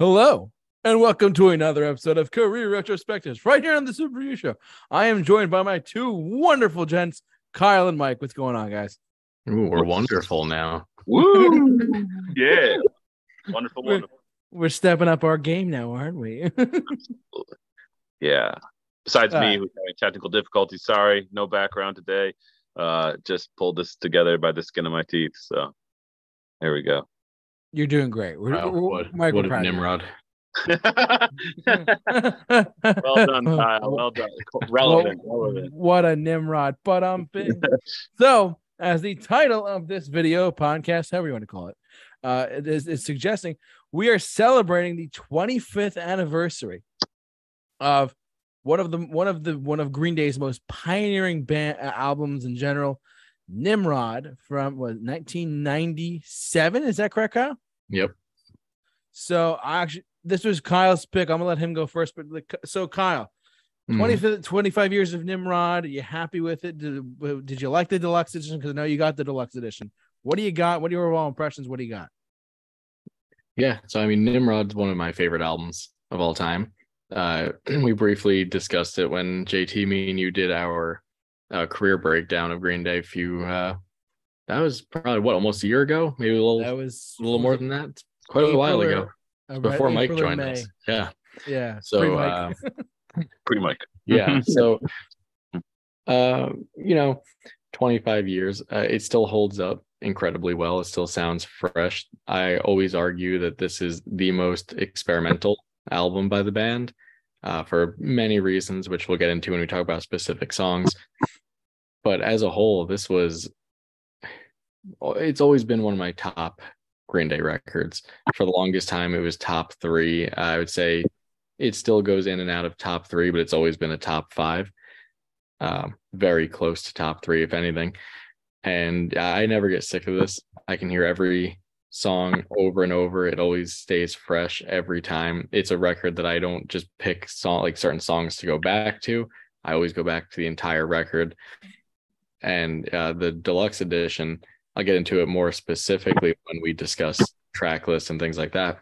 Hello, and welcome to another episode of Career Retrospectives right here on the Super Review Show. I am joined by my two wonderful gents, Kyle and Mike. What's going on, guys? Ooh, we're wonderful now. Woo! yeah. Wonderful, We're- wonderful. We're stepping up our game now, aren't we? Yeah. Besides All me, right. who's having technical difficulties, sorry, no background today. Uh, just pulled this together by the skin of my teeth. So there we go. You're doing great. We're, Wow, we're- what, Mike, what a proud of you. Nimrod. well done, Kyle. Well done. Relevant. relevant. What a Nimrod. But um so as the title of this video podcast, however you want to call it, uh it is, is suggesting we are celebrating the 25th anniversary of one of the one of the one of Green Day's most pioneering band uh, albums in general, Nimrod from what 1997. Is that correct, Kyle? Yep. So I actually this was Kyle's pick. I'm gonna let him go first. But so Kyle, Mhm. 25, 25 years of Nimrod. Are you happy with it? Did, did you like the deluxe edition? Because I know you got the deluxe edition. What do you got? What are your overall impressions? What do you got? Yeah. So I mean, Nimrod's one of my favorite albums of all time. Uh, we briefly discussed it when JT, me, and you did our uh, career breakdown of Green Day. A few. Uh, that was probably what almost a year ago, maybe a little, That was a little more than that. Quite a while April or- ago, uh, before right, Mike joined May. us. Yeah. Yeah. So. pre-Mike. Uh, Pretty Mike. yeah so uh you know 25 years uh, it still holds up incredibly well it still sounds fresh i always argue that this is the most experimental album by the band uh, for many reasons which we'll get into when we talk about specific songs but as a whole this was it's always been one of my top green day records for the longest time it was top three i would say it still goes in and out of top three, but it's always been a top five. Um, very close to top three, if anything. And I never get sick of this. I can hear every song over and over. It always stays fresh every time. It's a record that I don't just pick song like certain songs to go back to. I always go back to the entire record. And uh, the deluxe edition, I'll get into it more specifically when we discuss track lists and things like that.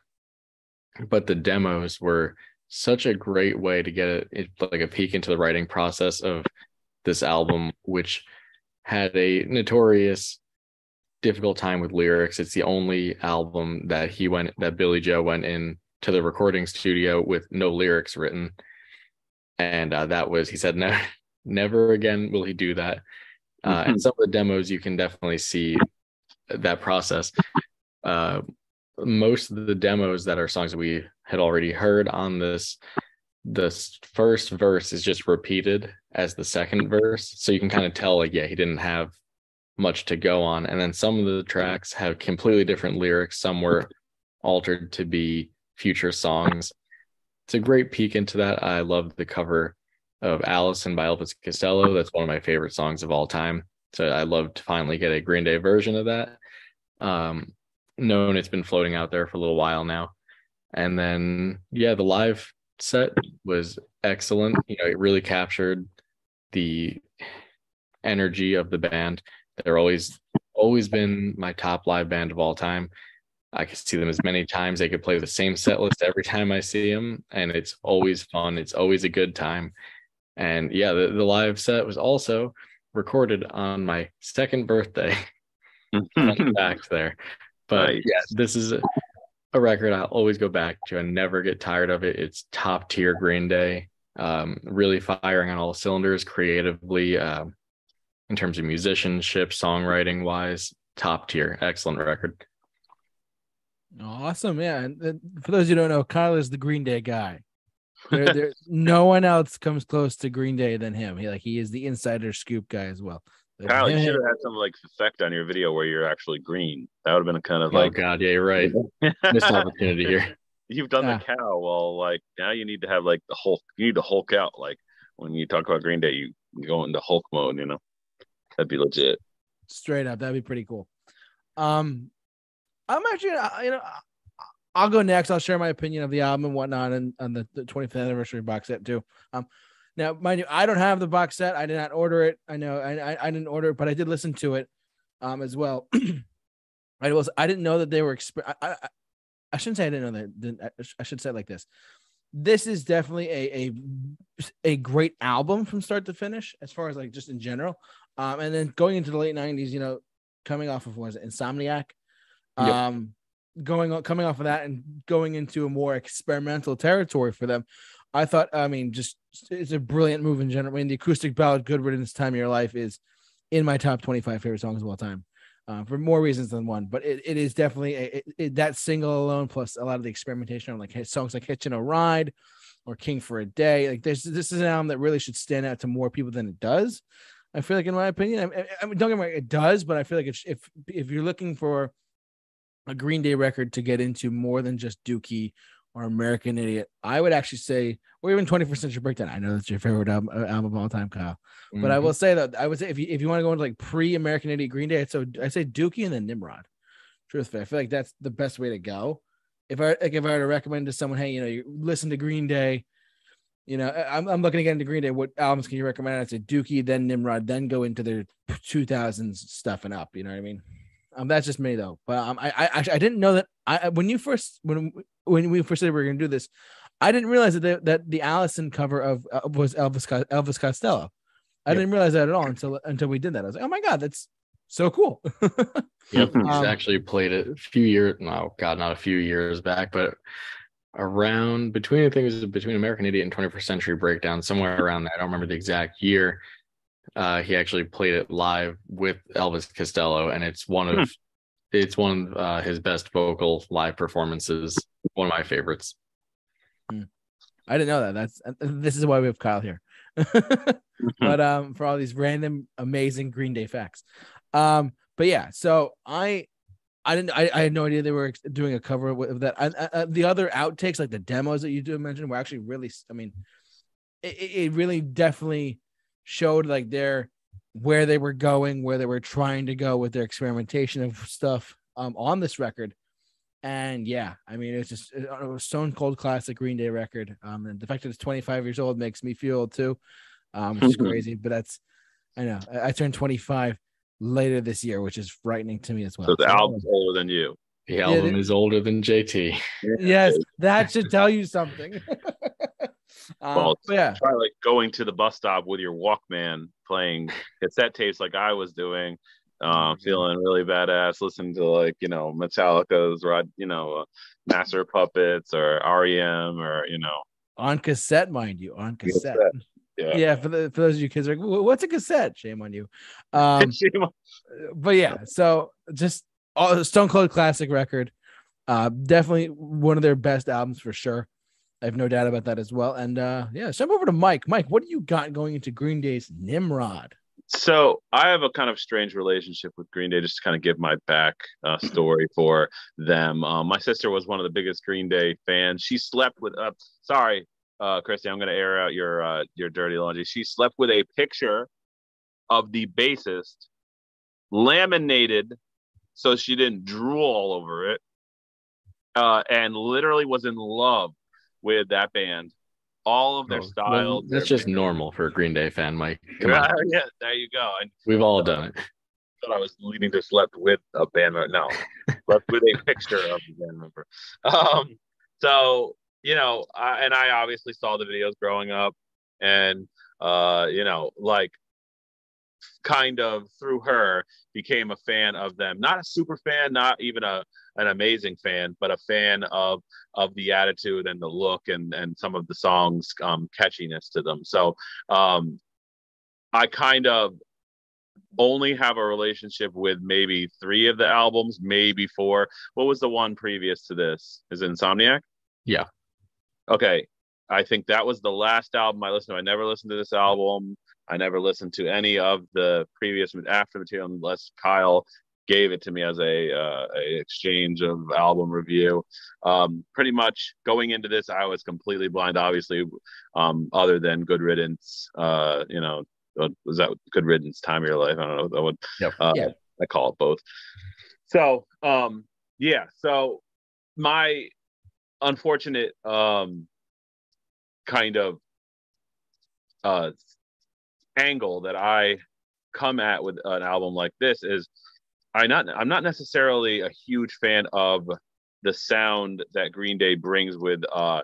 But the demos were such a great way to get it, like a peek into the writing process of this album, which had a notorious difficult time with lyrics. It's the only album that he went that Billie Joe went in to the recording studio with no lyrics written. And uh, that was he said never never again will he do that. Uh, and some of the demos you can definitely see that process. Uh, most of the demos that are songs that we had already heard on this this first verse is just repeated as the second verse. So you can kind of tell like yeah he didn't have much to go on. And then some of the tracks have completely different lyrics. Some were altered to be future songs. It's a great peek into that. I love the cover of alison by elvis costello that's one of my favorite songs of all time so i love to finally get a green day version of that um known it's been floating out there for a little while now. And then yeah, the live set was excellent. You know, it really captured the energy of the band. They're always always been my top live band of all time. I could see them as many times. They could play the same set list every time I see them, and it's always fun. It's always a good time. And yeah, the, the live set was also recorded on my second birthday. back there. But Nice. yeah, this is a, a record I'll always go back to and never get tired of it. It's top tier Green Day. Um, really firing on all cylinders creatively, um, in terms of musicianship, songwriting wise, top tier, excellent record. Awesome. Yeah. And and for those who don't know, Kyle is the Green Day guy. There, there, no one else comes close to Green Day than him. He like he is the insider scoop guy as well. Kyle, you should have had some like effect on your video where you're actually green. That would have been a kind of Oh like God, yeah, you're right. Missed opportunity here. You've done Ah. the cow. Well, like now you need to have like the Hulk. You need to Hulk out. Like when you talk about Green Day, you go into Hulk mode. You know, that'd be legit. straight up that'd be pretty cool um i'm actually uh, you know I- i'll go next i'll share my opinion of the album and whatnot and on the, the 25th anniversary box set too um now mind you i don't have the box set i did not order it i know i i, I didn't order it but i did listen to it um as well i was i didn't know that they were exp- I, I, I shouldn't say I didn't know that. Didn't- I should say it like this. This is definitely a a a great album from start to finish, as far as like just in general. Um, and then going into the late '90s, you know, coming off of what was it, Insomniac, um, going on, coming off of that and going into a more experimental territory for them. I thought, I mean, just it's a brilliant move in general. I mean, the acoustic ballad "Good Riddance," "Time of Your Life" is in my top 25 favorite songs of all time uh, for more reasons than one. But it, it is definitely a, it, it- that single alone, plus a lot of the experimentation on like songs like "Hitching a Ride" or "King for a Day." Like this, this is an album that really should stand out to more people than it does. I feel like, in my opinion, I, I- I mean, don't get me wrong, it does, but I feel like it's, if if you're looking for a Green Day record to get into more than just Dookie or American Idiot, I would actually say, or even 21st Century Breakdown. I know that's your favorite album, uh, album of all time, Kyle. But I will say that I would say if you if you want to go into like pre American Idiot Green Day, so I say Dookie and then Nimrod. Truthfully, I feel like that's the best way to go. If I like if I were to recommend to someone, hey, you know, you listen to Green Day. You know, I- I'm, I'm looking again into Green Day. What albums can you recommend? I'd say Dookie, then Nimrod, then go into their 2000s stuff and up. You know what I mean? Um, that's just me though. But um, I, I actually I didn't know that. I I- when you first when when we first said we were going to do this, I didn't realize that the, that the Alison cover of uh, was Elvis Elvis Costello. I Yep. didn't realize that at all until until we did that. I was like, oh my god, that's so cool. Yep, he's Um, actually played it a few years. No, God, not a few years back, but around between I think it was between American Idiot and 21st Century Breakdown, somewhere around that. I don't remember the exact year. Uh, he actually played it live with Elvis Costello, and it's one of it's one of uh, his best vocal live performances. One of my favorites. I didn't know that. That's this is why we have Kyle here. but um, for all these random amazing Green Day facts. Um, but yeah, so I. I didn't. I, I had no idea they were doing a cover of that. I, I, I- the other outtakes, like the demos that you do mention, were actually really. I mean, it, it it really definitely showed like their where they were going, where they were trying to go with their experimentation of stuff um, on this record. And yeah, I mean, it's just it, it was Stone Cold classic Green Day record. Um, and the fact that it's 25 years old makes me feel old too, um, which is crazy. But that's, I know, I, I turned 25 later this year, which is frightening to me as well. so the So- album's older than you. The album they- is older than JT. Yes, that should tell you something. um, Well, yeah, Try like going to the bus stop with your Walkman playing cassette tapes like I was doing. Uh, Mhm. feeling really badass, listening to like you know Metallica's, Rod, you know, uh, Master Puppets or REM or you know, on cassette, mind you, on cassette. Cassette, yeah. Yeah, for the for those of you kids, are like, what's a cassette? Shame on you. Um, but yeah, so just all Stone Cold classic record. Uh, definitely one of their best albums for sure. I have no doubt about that as well. And uh, yeah, jump over to Mike. Mike, what do you got going into Green Day's Nimrod? So I have a kind of strange relationship with Green Day, just to kind of give my back uh, story for them. Um, my sister was one of the biggest Green Day fans. She slept with. Uh, sorry, uh, Christy, I'm going to air out your uh, your dirty laundry. She slept with a picture of the bassist laminated, so she didn't drool all over it, uh, and literally was in love with that band. All of their Oh, well, styles. that's just normal for a Green Day fan, Mike. Come on, yeah, there you go. And we've all done it. thought I was leading to slept with a band member. No, left with a picture of the band member. Um, so you know, I, and I obviously saw the videos growing up, and uh, you know, like kind of through her became a fan of them. Not a super fan, not even a an amazing fan, but a fan of of the attitude and the look and and some of the songs um catchiness to them. So um I kind of only have a relationship with maybe three of the albums, maybe four. What was the one previous to this? Is it Insomniac? Yeah. Okay. I think that was the last album I listened to. I never listened to this album. I never listened to any of the previous after material unless Kyle gave it to me as a, uh, a exchange of album review. Um, pretty much going into this, I was completely blind. Obviously, um, other than Good Riddance, uh, you know, was that Good Riddance time of your life? I don't know. That would Yep. uh, Yeah. I call it both. So um, yeah. So my unfortunate um, kind of uh, angle that I come at with an album like this is I not I'm not necessarily a huge fan of the sound that Green Day brings with uh,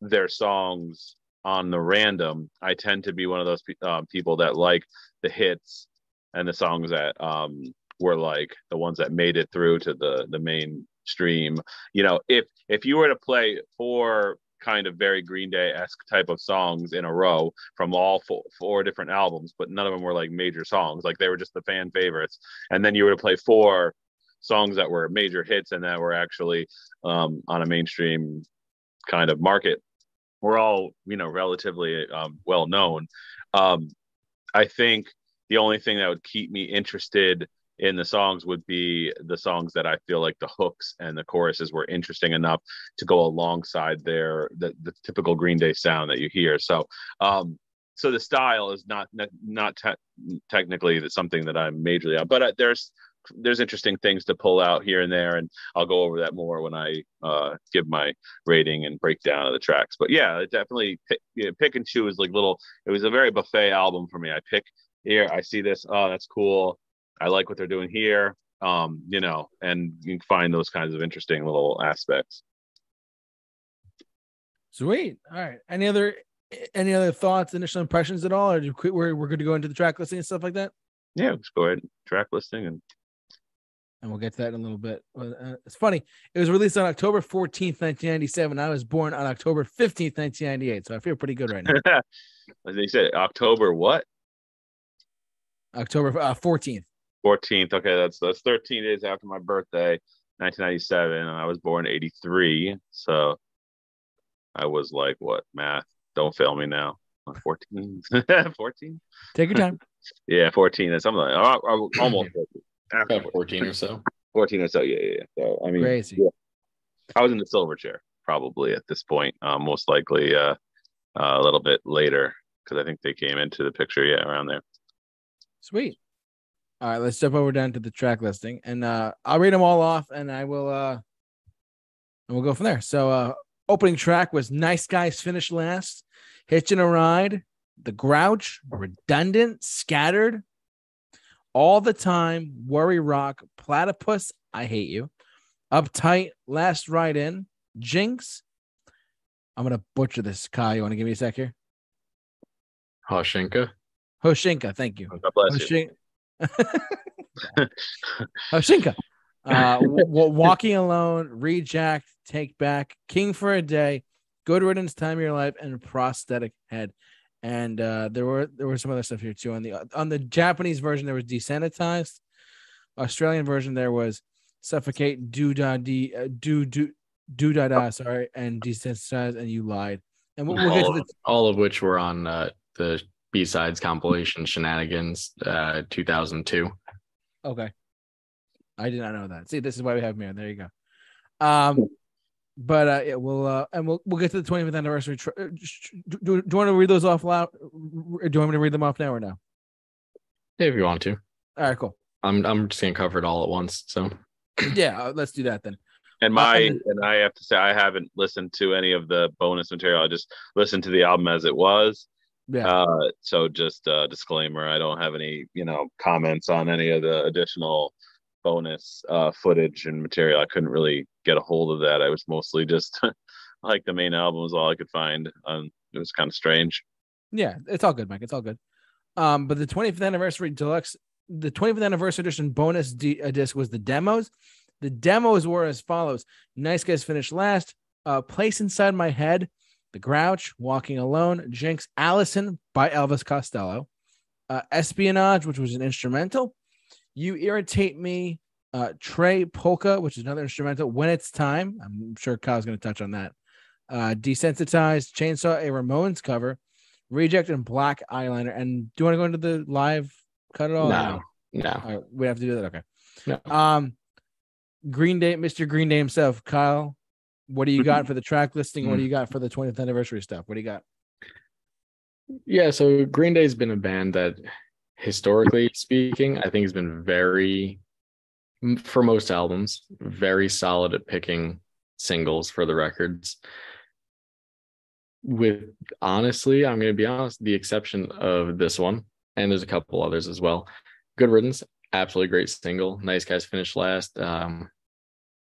their songs on the random, I tend to be one of those uh, people that like the hits and the songs that um, were like the ones that made it through to the the mainstream. You know, if if you were to play four kind of very Green Day esque type of songs in a row from all four, four different albums, but none of them were like major songs. Like they were just the fan favorites. And then you were to play four songs that were major hits and that were actually um, on a mainstream kind of market. We're all, you know, relatively um, well known. Um, I think the only thing that would keep me interested in the songs would be the songs that I feel like the hooks and the choruses were interesting enough to go alongside their the, the typical Green Day sound that you hear. So um so the style is not not te- technically something that I'm majorly on, but uh, there's there's interesting things to pull out here and there, and I'll go over that more when I uh, give my rating and breakdown of the tracks. But yeah, it definitely pick, you know, pick and choose like little. It was a very buffet album for me. I pick here, I see this, oh that's cool. I like what they're doing here. Um, you know, and you can find those kinds of interesting little aspects. Sweet. All right. Any other any other thoughts, initial impressions at all, or do we, we're we're good to go into the track listing and stuff like that? Yeah, let's go ahead. Track listing and and we'll get to that in a little bit. Uh, it's funny. It was released on October 14th, 1997. I was born on October 15th, 1998. So I feel pretty good right now. As they said, October what? October uh, 14th. 14th. Okay, that's that's 13 days after my birthday, 1997. And I was born 83. So I was like, what, math? Don't fail me now. 14. 14? Take your time. yeah, 14. That's something like oh, almost after 14 or so. 14 or so. Yeah, yeah. yeah. So, I mean, crazy. Yeah. I was in the silver chair probably at this point, uh, most likely uh, uh, a little bit later because I think they came into the picture, yeah, around there. Sweet. All right, let's jump over down to the track listing, and uh, I'll read them all off, and I will, uh, and we'll go from there. So, uh, opening track was "Nice Guys Finish Last," "Hitching a Ride," "The Grouch," "Redundant," "Scattered," "All the Time," "Worry Rock," "Platypus," "I Hate You," "Uptight," "Last Ride In," "Jinx." I'm gonna butcher this. Kyle, you want to give me a sec here? Haushinka. Haushinka, thank you. God bless you. Haushinka. Uh, w- walking alone, reject, take back, king for a day, good riddance, time of your life, and prosthetic head. And uh, there were there were some other stuff here too. On the on the Japanese version, there was desensitized. Australian version, there was suffocate, do da di, uh, do do do da da. Sorry, and desensitized, and you lied. And we'll, we'll all, get to of, the all of which were on uh, the B sides compilation Shenanigans uh, 2002. Okay. I did not know that. See, this is why we have Mir. There you go. Um, but uh, yeah, we'll uh, and we'll we'll get to the 25th anniversary. Tr- uh, do, do, you want to read those off loud? Or do you want me to read them off now or no? If you want to. All right, cool. I'm I'm just gonna cover it all at once. So yeah, uh, let's do that then. And my Uh, and I have to say I haven't listened to any of the bonus material. I just listened to the album as it was. Yeah. Uh, so just a disclaimer: I don't have any, you know, comments on any of the additional bonus uh, footage and material. I couldn't really get a hold of that. I was mostly just like the main album was all I could find. Um, it was kind of strange. Yeah, it's all good, Mike. It's all good. Um, but the 25th anniversary deluxe, the 25th anniversary edition bonus D- uh, disc was the demos. The demos were as follows: Nice Guys finished last. Uh, Place inside my head, The Grouch, Walking Alone, Jinx, Alison by Elvis Costello, uh, Espionage, which was an instrumental. You irritate me, uh, Tre Polka, which is another instrumental. When it's time, I'm sure Kyle's going to touch on that. Uh, Desensitized, Chainsaw, a Ramones cover. Reject and Black Eyeliner. And do you want to go into the live cut at all? no, no. Right, we have to do that. Okay. No. Um, Green Day, Mr. Green Day himself, Kyle. What do you got for the track listing? What do you got for the 20th anniversary stuff? What do you got? Yeah, so Green Day's been a band that historically speaking, I think has been very for most albums, very solid at picking singles for the records. With honestly, I'm going to be honest, the exception of this one, and there's a couple others as well. Good Riddance, absolutely great single. Nice Guys finished last. Um,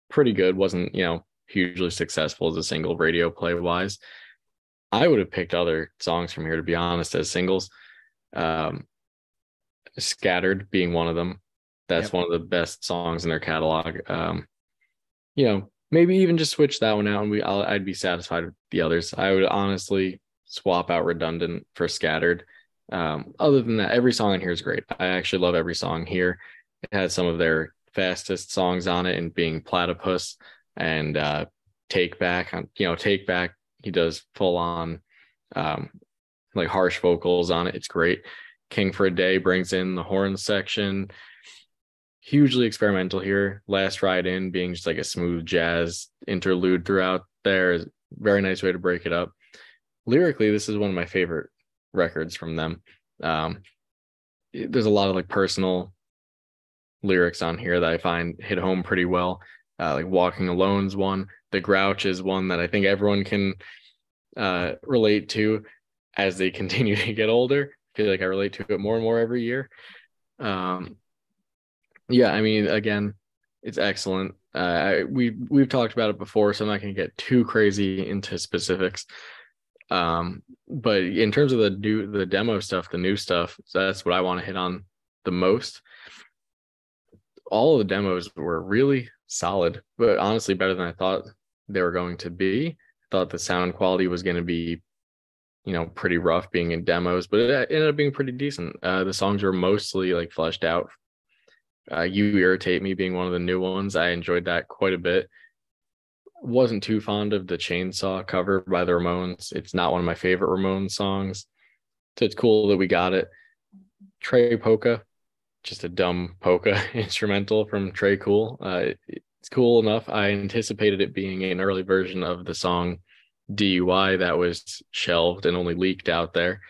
pretty good. wasn't you know hugely successful as a single radio play wise. I would have picked other songs from here to be honest as singles. Um, Scattered being one of them. That's yep. one of the best songs in their catalog. Um, you know, maybe even just switch that one out and we i would be satisfied with the others. I would honestly swap out Redundant for Scattered. Um, other than that, every song in here is great. I actually love every song here. It has some of their fastest songs on it, and being Platypus and uh, Take Back. You know, Take Back. He does full on um, like harsh vocals on it. It's great. King for a Day brings in the horn section. Hugely experimental here. Last Ride In being just like a smooth jazz interlude throughout there is very nice way to break it up. Lyrically, this is one of my favorite records from them. Um, there's a lot of like personal lyrics on here that I find hit home pretty well. Uh, like Walking Alone's one. The Grouch is one that I think everyone can uh, relate to as they continue to get older i feel like I relate to it more and more every year. Um, yeah, I mean, again, it's excellent. Uh, I, we we've talked about it before, so I'm not going to get too crazy into specifics. Um, but in terms of the new the demo stuff, the new stuff, that's what I want to hit on the most. All of the demos were really solid, but honestly, better than I thought they were going to be. I thought the sound quality was going to be you know pretty rough being in demos, but it ended up being pretty decent. Uh, the songs were mostly like fleshed out. Uh, you irritate me being one of the new ones. I enjoyed that quite a bit. Wasn't too fond of the chainsaw cover by the Ramones. It's not one of my favorite Ramones songs. So it's cool that we got it. Tre Polka, just a dumb polka instrumental from Tre Cool. Uh, it's cool enough. I anticipated it being an early version of the song DUI that was shelved and only leaked out there.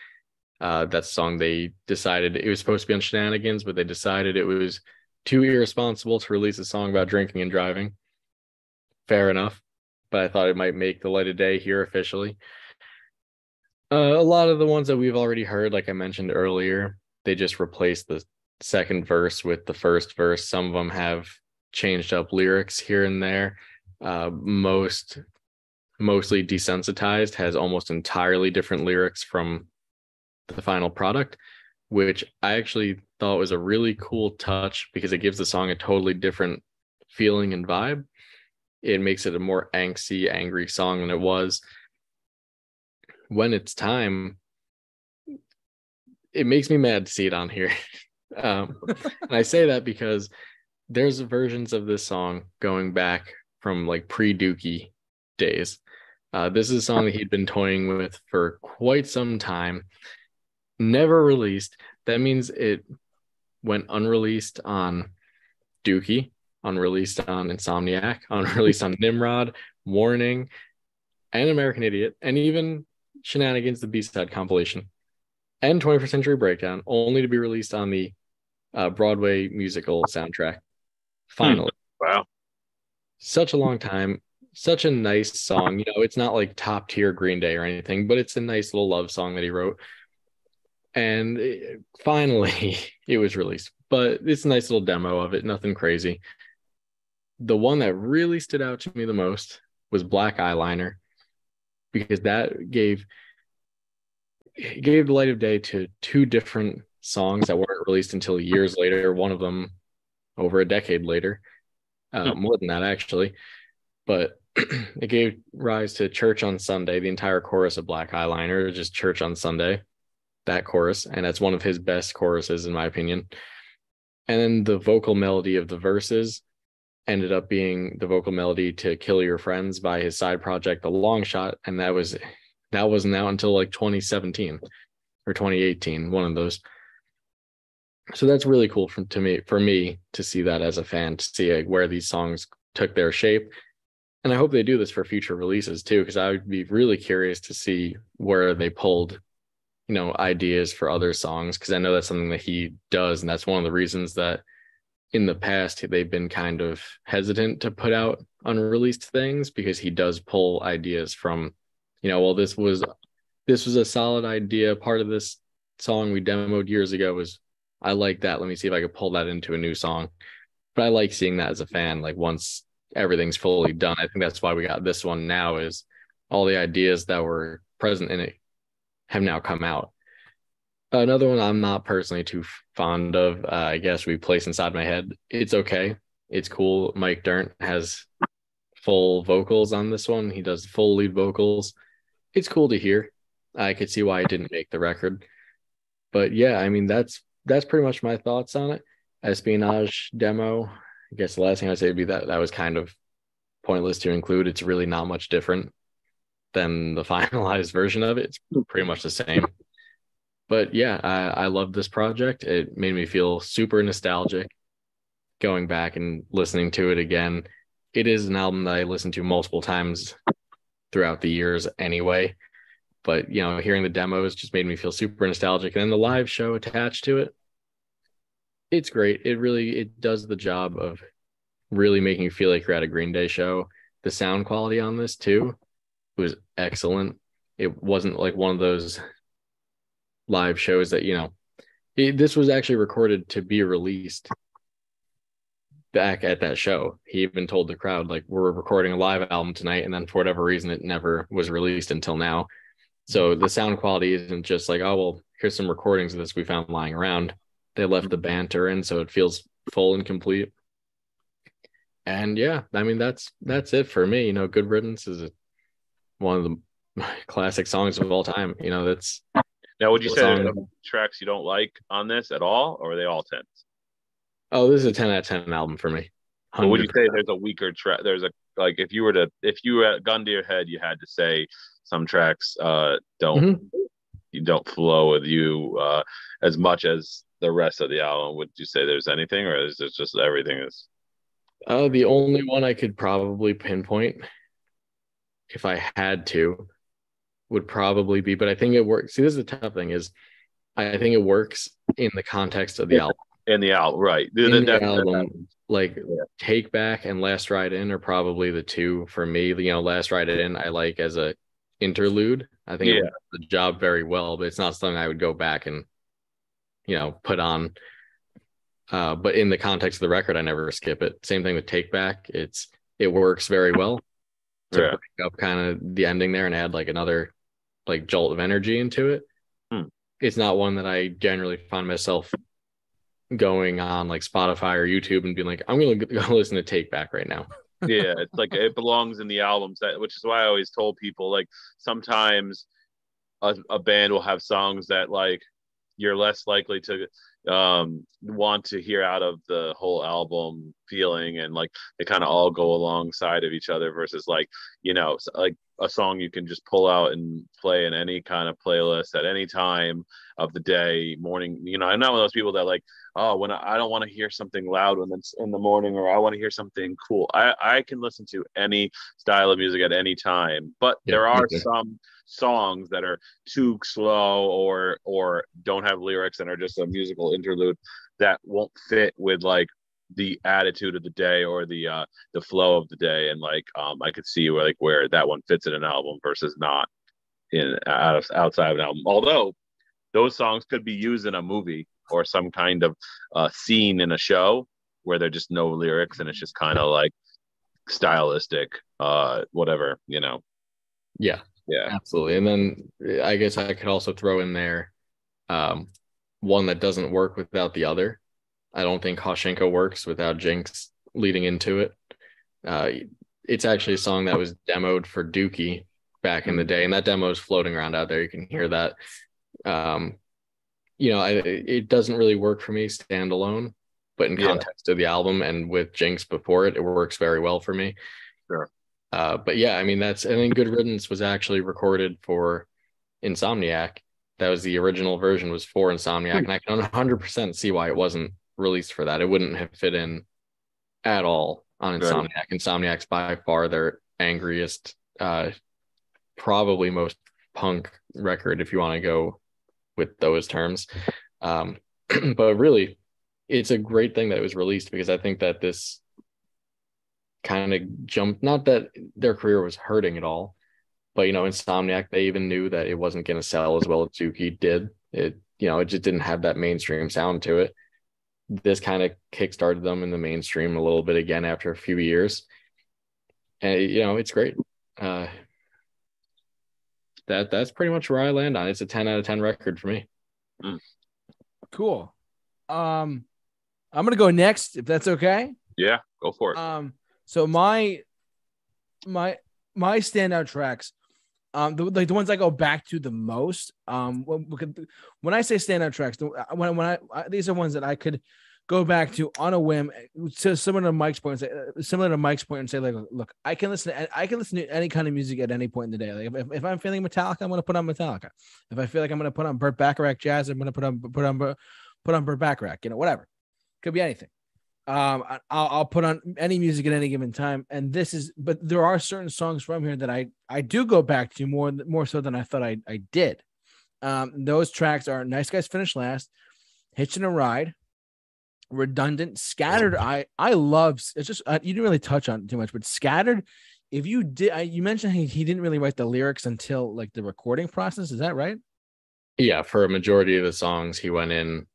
Uh, that song they decided it was supposed to be on Shenanigans, but they decided it was too irresponsible to release a song about drinking and driving. Fair enough, but I thought it might make the light of day here officially. Uh, a lot of the ones that we've already heard, like I mentioned earlier, they just replaced the second verse with the first verse. Some of them have changed up lyrics here and there. Uh, most mostly desensitized has almost entirely different lyrics from the final product which i actually thought was a really cool touch because it gives the song a totally different feeling and vibe it makes it a more angsty angry song than it was when it's time it makes me mad to see it on here um, and i say that because there's versions of this song going back from like pre-dookie days uh, this is a song that he'd been toying with for quite some time, never released. That means it went unreleased on Dookie, unreleased on Insomniac, unreleased on Nimrod, Warning, and American Idiot, and even Shenanigans, the B side compilation, and 21st Century Breakdown, only to be released on the uh, Broadway musical soundtrack. Finally. Hmm. Wow. Such a long time such a nice song. You know, it's not like top tier Green Day or anything, but it's a nice little love song that he wrote. And it, finally, it was released. But it's a nice little demo of it, nothing crazy. The one that really stood out to me the most was Black Eyeliner because that gave gave the light of day to two different songs that weren't released until years later. One of them over a decade later, uh, hmm. more than that actually. But it gave rise to Church on Sunday, the entire chorus of Black Eyeliner, just Church on Sunday, that chorus. And that's one of his best choruses, in my opinion. And then the vocal melody of the verses ended up being the vocal melody to Kill Your Friends by his side project, The Longshot. And that was that wasn't out until like 2017 or 2018, one of those. So that's really cool from to me for me to see that as a fan, to see where these songs took their shape and I hope they do this for future releases too, because I would be really curious to see where they pulled, you know, ideas for other songs. Because I know that's something that he does, and that's one of the reasons that in the past they've been kind of hesitant to put out unreleased things because he does pull ideas from, you know, well, this was this was a solid idea. Part of this song we demoed years ago was I like that. Let me see if I could pull that into a new song. But I like seeing that as a fan. Like once everything's fully done. I think that's why we got this one now is all the ideas that were present in it have now come out. Another one I'm not personally too fond of, uh, I guess we place inside my head. It's okay. It's cool. Mike Dirnt has full vocals on this one. He does full lead vocals. It's cool to hear. I could see why it didn't make the record. But yeah, I mean that's that's pretty much my thoughts on it. Espionage demo. I guess the last thing I'd say would be that that was kind of pointless to include. It's really not much different than the finalized version of it. It's pretty much the same. But yeah, I, I love this project. It made me feel super nostalgic going back and listening to it again. It is an album that I listened to multiple times throughout the years anyway. But you know, hearing the demos just made me feel super nostalgic. And then the live show attached to it, it's great. It really it does the job of really making you feel like you're at a Green Day show. The sound quality on this too was excellent. It wasn't like one of those live shows that you know. It, this was actually recorded to be released back at that show. He even told the crowd like we're recording a live album tonight, and then for whatever reason, it never was released until now. So the sound quality isn't just like oh well, here's some recordings of this we found lying around. They left the banter in, so it feels full and complete. And yeah, I mean that's that's it for me. You know, Good Riddance is one of the classic songs of all time. You know, that's now. Would you say tracks you don't like on this at all, or are they all tens? Oh, this is a ten out of ten album for me. Would you say there's a weaker track? There's a like if you were to if you were gun to your head, you had to say some tracks uh don't mm-hmm. you don't flow with you uh as much as the rest of the album. Would you say there's anything, or is it just everything is? Uh, the only one I could probably pinpoint if I had to, would probably be, but I think it works. See, this is the tough thing is I think it works in the context of the album. In the album, right. The, in the, the album, like yeah. Take Back and Last Ride In are probably the two for me. You know, Last Ride In I like as a interlude. I think yeah. it does the job very well, but it's not something I would go back and you know put on. Uh, but in the context of the record, I never skip it. Same thing with Take Back. It's it works very well to yeah. break up kind of the ending there and add like another like jolt of energy into it. Hmm. It's not one that I generally find myself going on like Spotify or YouTube and being like, I'm gonna go listen to Take Back right now. yeah, it's like it belongs in the albums that which is why I always told people like sometimes a, a band will have songs that like you're less likely to um, want to hear out of the whole album feeling and like they kind of all go alongside of each other versus like you know like a song you can just pull out and play in any kind of playlist at any time of the day morning you know i'm not one of those people that like oh when i, I don't want to hear something loud when it's in the morning or i want to hear something cool i i can listen to any style of music at any time but yeah, there are okay. some songs that are too slow or or don't have lyrics and are just a musical interlude that won't fit with like the attitude of the day or the uh the flow of the day. And like um i could see where like where that one fits in an album versus not in out of outside of an album. Although those songs could be used in a movie or some kind of uh scene in a show where there's just no lyrics and it's just kind of like stylistic uh whatever you know? Yeah yeah, absolutely. And then I guess I could also throw in there um, one that doesn't work without the other. I don't think Haushinka works without Jinx leading into it. Uh, it's actually a song that was demoed for Dookie back in the day, and that demo is floating around out there. You can hear that. Um, you know, I, it doesn't really work for me standalone, but in context yeah. of the album and with Jinx before it, it works very well for me. Sure. Uh, but yeah, I mean that's I think Good Riddance was actually recorded for Insomniac. That was the original version was for Insomniac, and I can 100% see why it wasn't released for that. It wouldn't have fit in at all on Insomniac. Right. Insomniac's by far their angriest, uh, probably most punk record if you want to go with those terms. Um, but really, it's a great thing that it was released because I think that this kind of jumped. Not that their career was hurting at all, but you know, Insomniac, they even knew that it wasn't going to sell as well as Dookie did. It, you know, it just didn't have that mainstream sound to it. This kind of kickstarted them in the mainstream a little bit again after a few years. and you know it's great. Uh, that that's pretty much where I land on. It's a ten out of ten record for me. Cool. Um, I'm gonna go next if that's okay. Yeah, go for it. Um, so my my my standout tracks, um, the, like the ones I go back to the most. Um, when, when I say standout tracks, when when I, I these are ones that I could go back to on a whim, to similar to Mike's point, point, say, uh, similar to Mike's point, and say like, look, I can listen, to, I can listen to any kind of music at any point in the day. Like if, if I'm feeling Metallica, I'm gonna put on Metallica. If I feel like I'm gonna put on Burt Bacharach jazz, I'm gonna put on put on put on Burt Bacharach. You know, whatever. Could be anything. Um, I- I'll, I'll put on any music at any given time, and this is. But there are certain songs from here that I I do go back to more more so than I thought I I did. Um, those tracks are "Nice Guys Finish Last," "Hitching a Ride," "Redundant," "Scattered." I I love. It's just uh, you didn't really touch on it too much, but "Scattered." If you did, I, you mentioned he, he didn't really write the lyrics until like the recording process. Is that right? Yeah, for a majority of the songs, he went in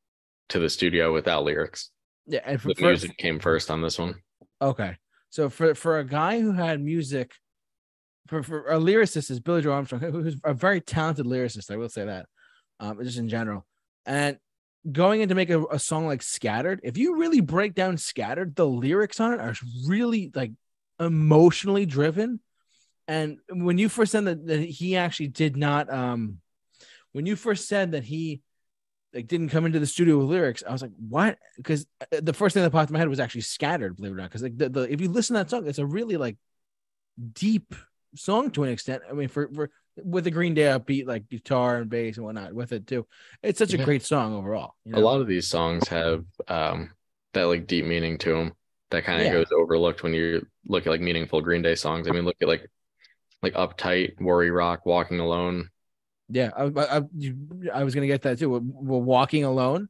to the studio without lyrics. Yeah, and for, The for- music came first on this one. Okay. So for for a guy who had music, for for a lyricist is Billie Joe Armstrong, who's a very talented lyricist. I will say that, um, just in general. And going in to make a, a song like "Scattered," if you really break down "Scattered," the lyrics on it are really like emotionally driven. And when you first said that, that he actually did not, um, when you first said that he like didn't come into the studio with lyrics. I was like, what? Because the first thing that popped in my head was actually scattered, believe it or not. Because like the, the if you listen to that song, it's a really like deep song to an extent. I mean, for for with the Green Day upbeat like guitar and bass and whatnot with it too. It's such a great song overall. you A lot of these songs have um that like deep meaning to them that kind of Yeah. goes overlooked when you look at like meaningful Green Day songs. I mean, look at like like Uptight, Worry Rock, Walking Alone. Yeah, I, I, I, was gonna get that too. We're, we're walking alone,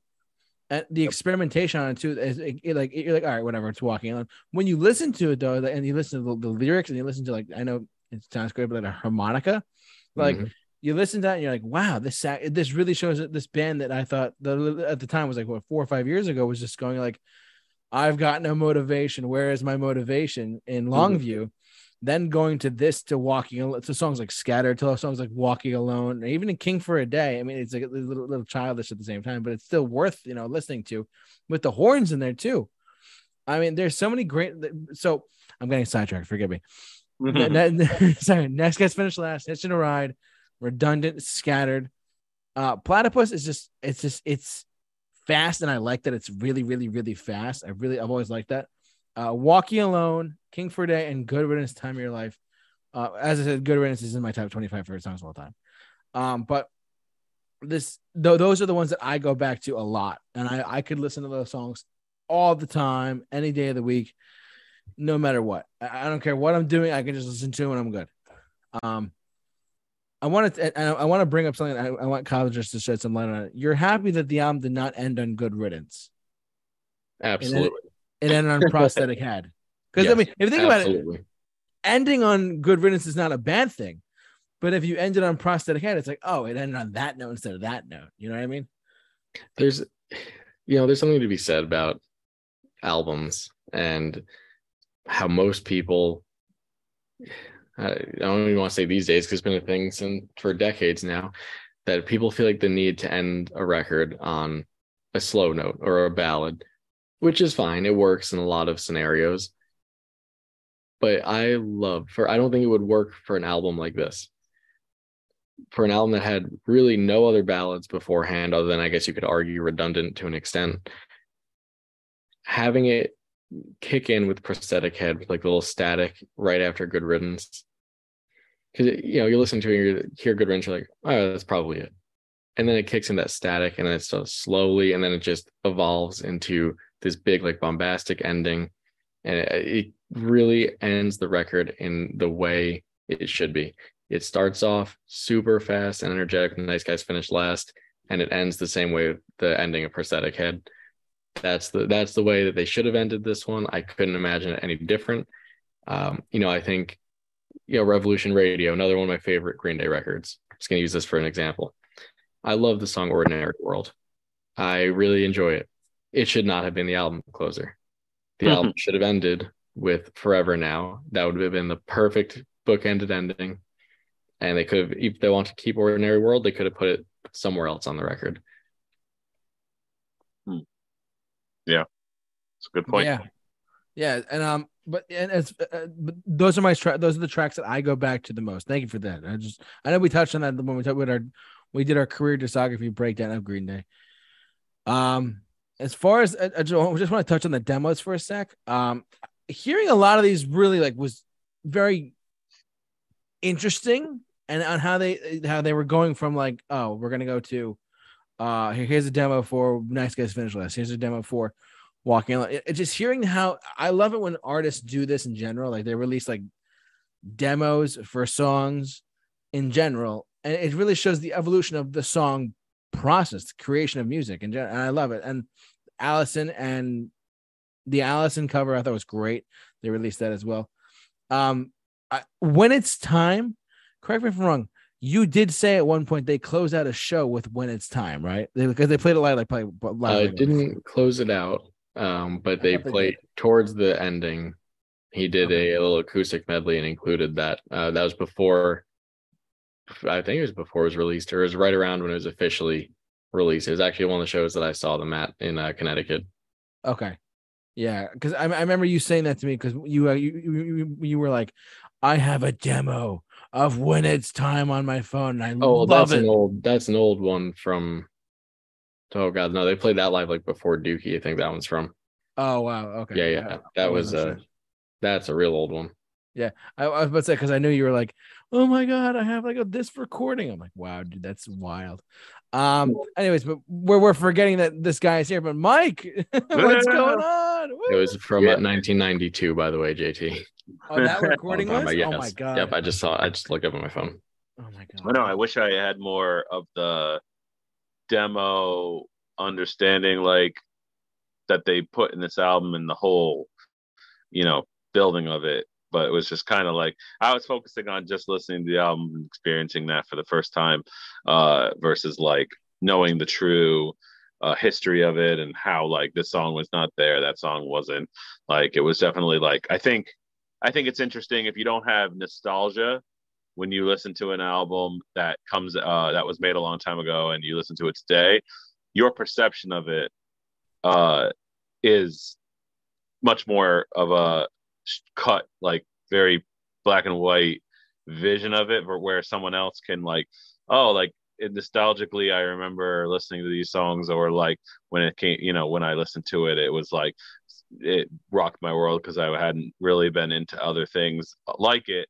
and the experimentation on it too is it, it, like you're like, all right, whatever, it's walking alone. When you listen to it though, and you listen to the, the lyrics, and you listen to like, I know it sounds great, but like a harmonica, like Mhm. you listen to that, and you're like, wow, this this really shows that this band that I thought that at the time was like what four or five years ago was just going like, I've got no motivation. Where is my motivation in Longview? Then going to this to walking Al- to songs like Scattered, to songs like Walking Alone, or even in King for a Day. I mean, it's like a little, little childish at the same time, but it's still worth you know listening to with the horns in there too. I mean, there's so many great. So I'm getting sidetracked. Forgive me. Ne- sorry, next gets finished last. Hitching a ride, redundant, scattered. Uh, platypus is just it's just it's fast, and I like that it's really, really, really fast. I really I've always liked that. Uh, Walking Alone, King for a Day, and Good Riddance, Time of Your Life. Uh, as I said, Good Riddance is in my top 25 favorite songs of all time. Um, but this though those are the ones that I go back to a lot, and I I could listen to those songs all the time, any day of the week, no matter what. I, I don't care what I'm doing. I can just listen to it and I'm good. Um, I wanted to, I, I want to bring up something. I, I want Kyle just to shed some light on it. You're happy that the album did not end on Good Riddance. Absolutely. It ended on prosthetic head. Because I mean, if you think about it, ending on Good Riddance is not a bad thing. But if you ended on prosthetic head, it's like, oh, it ended on that note instead of that note. You know what I mean? there's you know there's something to be said about albums and how most people I don't even want to say these days because it's been a thing since for decades now that people feel like the need to end a record on a slow note or a ballad, which is fine. It works in a lot of scenarios. But I love for I don't think it would work for an album like this. For an album that had really no other ballads beforehand, other than I guess you could argue redundant to an extent, having it kick in with prosthetic head with like a little static right after good riddance because you know you listen to it you hear good riddance you're like oh that's probably it and then it kicks in that static and then it starts slowly and then it just evolves into this big like bombastic ending and it, it really ends the record in the way it should be it starts off super fast and energetic nice guys finish last and it ends the same way the ending of prosthetic head that's the that's the way that they should have ended this one. I couldn't imagine it any different. Um, you know, I think you know Revolution Radio, another one of my favorite Green Day records. I'm just gonna use this for an example. I love the song Ordinary World. I really enjoy it. It should not have been the album closer. The Mhm. album should have ended with Forever Now. That would have been the perfect bookended ending. And they could have, if they want to keep Ordinary World, they could have put it somewhere else on the record. Yeah, it's a good point. Yeah, yeah, and um, but and as uh, but those are my tra- those are the tracks that I go back to the most. Thank you for that. I just I know we touched on that when we talked with our we did our career discography breakdown of Green Day. Um, as far as I, I just want to touch on the demos for a sec. Um, hearing a lot of these really like was very interesting and on how they how they were going from like oh we're gonna go to uh here's a demo for nice guys finish last here's a demo for walking it, it, just hearing how i love it when artists do this in general like they release like demos for songs in general and it really shows the evolution of the song process the creation of music and i love it. And alison and the alison cover i thought was great they released that as well um I, when it's time correct me if i'm wrong you did say at one point they close out a show with when it's time, right? They, because they played it live, like play live. Uh, didn't close it out, um, but they played towards the ending. He did okay. a, a, little acoustic medley and included that. Uh, that was before, I think it was before it was released, or it was right around when it was officially released. It was actually one of the shows that I saw them at in uh, Connecticut. Okay, yeah, because I, I remember you saying that to me because you, uh, you you you were like, I have a demo of when it's time on my phone. I oh, that's it. an old that's an old one from. Oh god, no, they played that live like before Dookie. I think that one's from. Oh wow, okay. Yeah, yeah, that was uh, that's a real old one. Yeah, I, I was about to say because I knew you were like, oh my god, I have like a this recording. I'm like, wow, dude, that's wild. Um, anyways, but we're we're forgetting that this guy is here. But Mike, what's going on? It was from yeah. 1992, by the way, JT. Oh, that recording was. Yes. Oh my god. Yep, I just saw. I just looked up on my phone. Oh my god. I know. I wish I had more of the demo understanding, like that they put in this album and the whole, you know, building of it. But it was just kind of like I was focusing on just listening to the album and experiencing that for the first time, uh, versus like knowing the true uh, history of it and how like this song was not there, that song wasn't. Like it was definitely like I think I think it's interesting if you don't have nostalgia when you listen to an album that comes uh, that was made a long time ago and you listen to it today, your perception of it uh, is much more of a cut, like very black and white vision of it, where someone else can like, oh, like nostalgically, I remember listening to these songs, or like when it came, you know, when I listened to it, it was like it rocked my world because I hadn't really been into other things like it.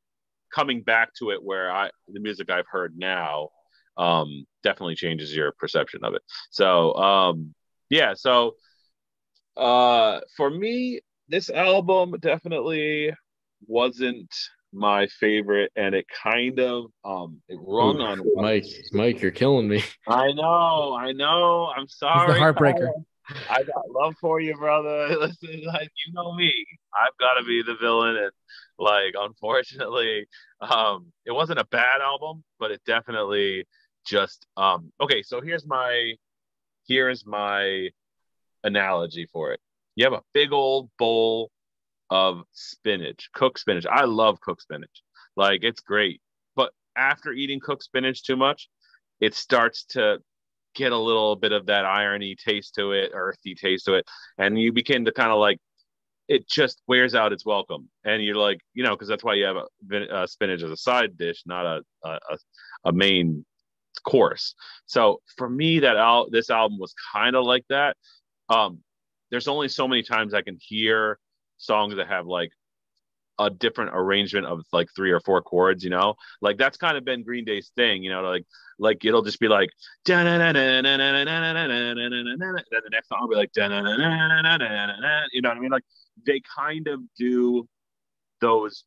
Coming back to it, where I the music I've heard now um, definitely changes your perception of it. So um, yeah, so uh, for me, this album definitely wasn't my favorite, and it kind of um it rung Ooh, on Mike. Mike, you're killing me. I know, I know. I'm sorry. It's the heartbreaker. I got love for you, brother. Listen, like you know me, I've got to be the villain, and like unfortunately, um, it wasn't a bad album, but it definitely just um. Okay, so here's my here's my analogy for it. You have a big old bowl of spinach, cooked spinach. I love cooked spinach. Like it's great. But after eating cooked spinach too much, it starts to get a little bit of that irony taste to it, earthy taste to it, and you begin to kind of like it just wears out its welcome, and you're like, you know, because that's why you have a, a, spinach as a side dish, not a a, a main course. So for me, that al- this album was kind of like that. Um, there's only so many times I can hear songs that have like a different arrangement of like three or four chords, you know, like that's kind of been Green Day's thing, you know, like like it'll just be like then the next song will be like you know what I mean? Like they kind of do those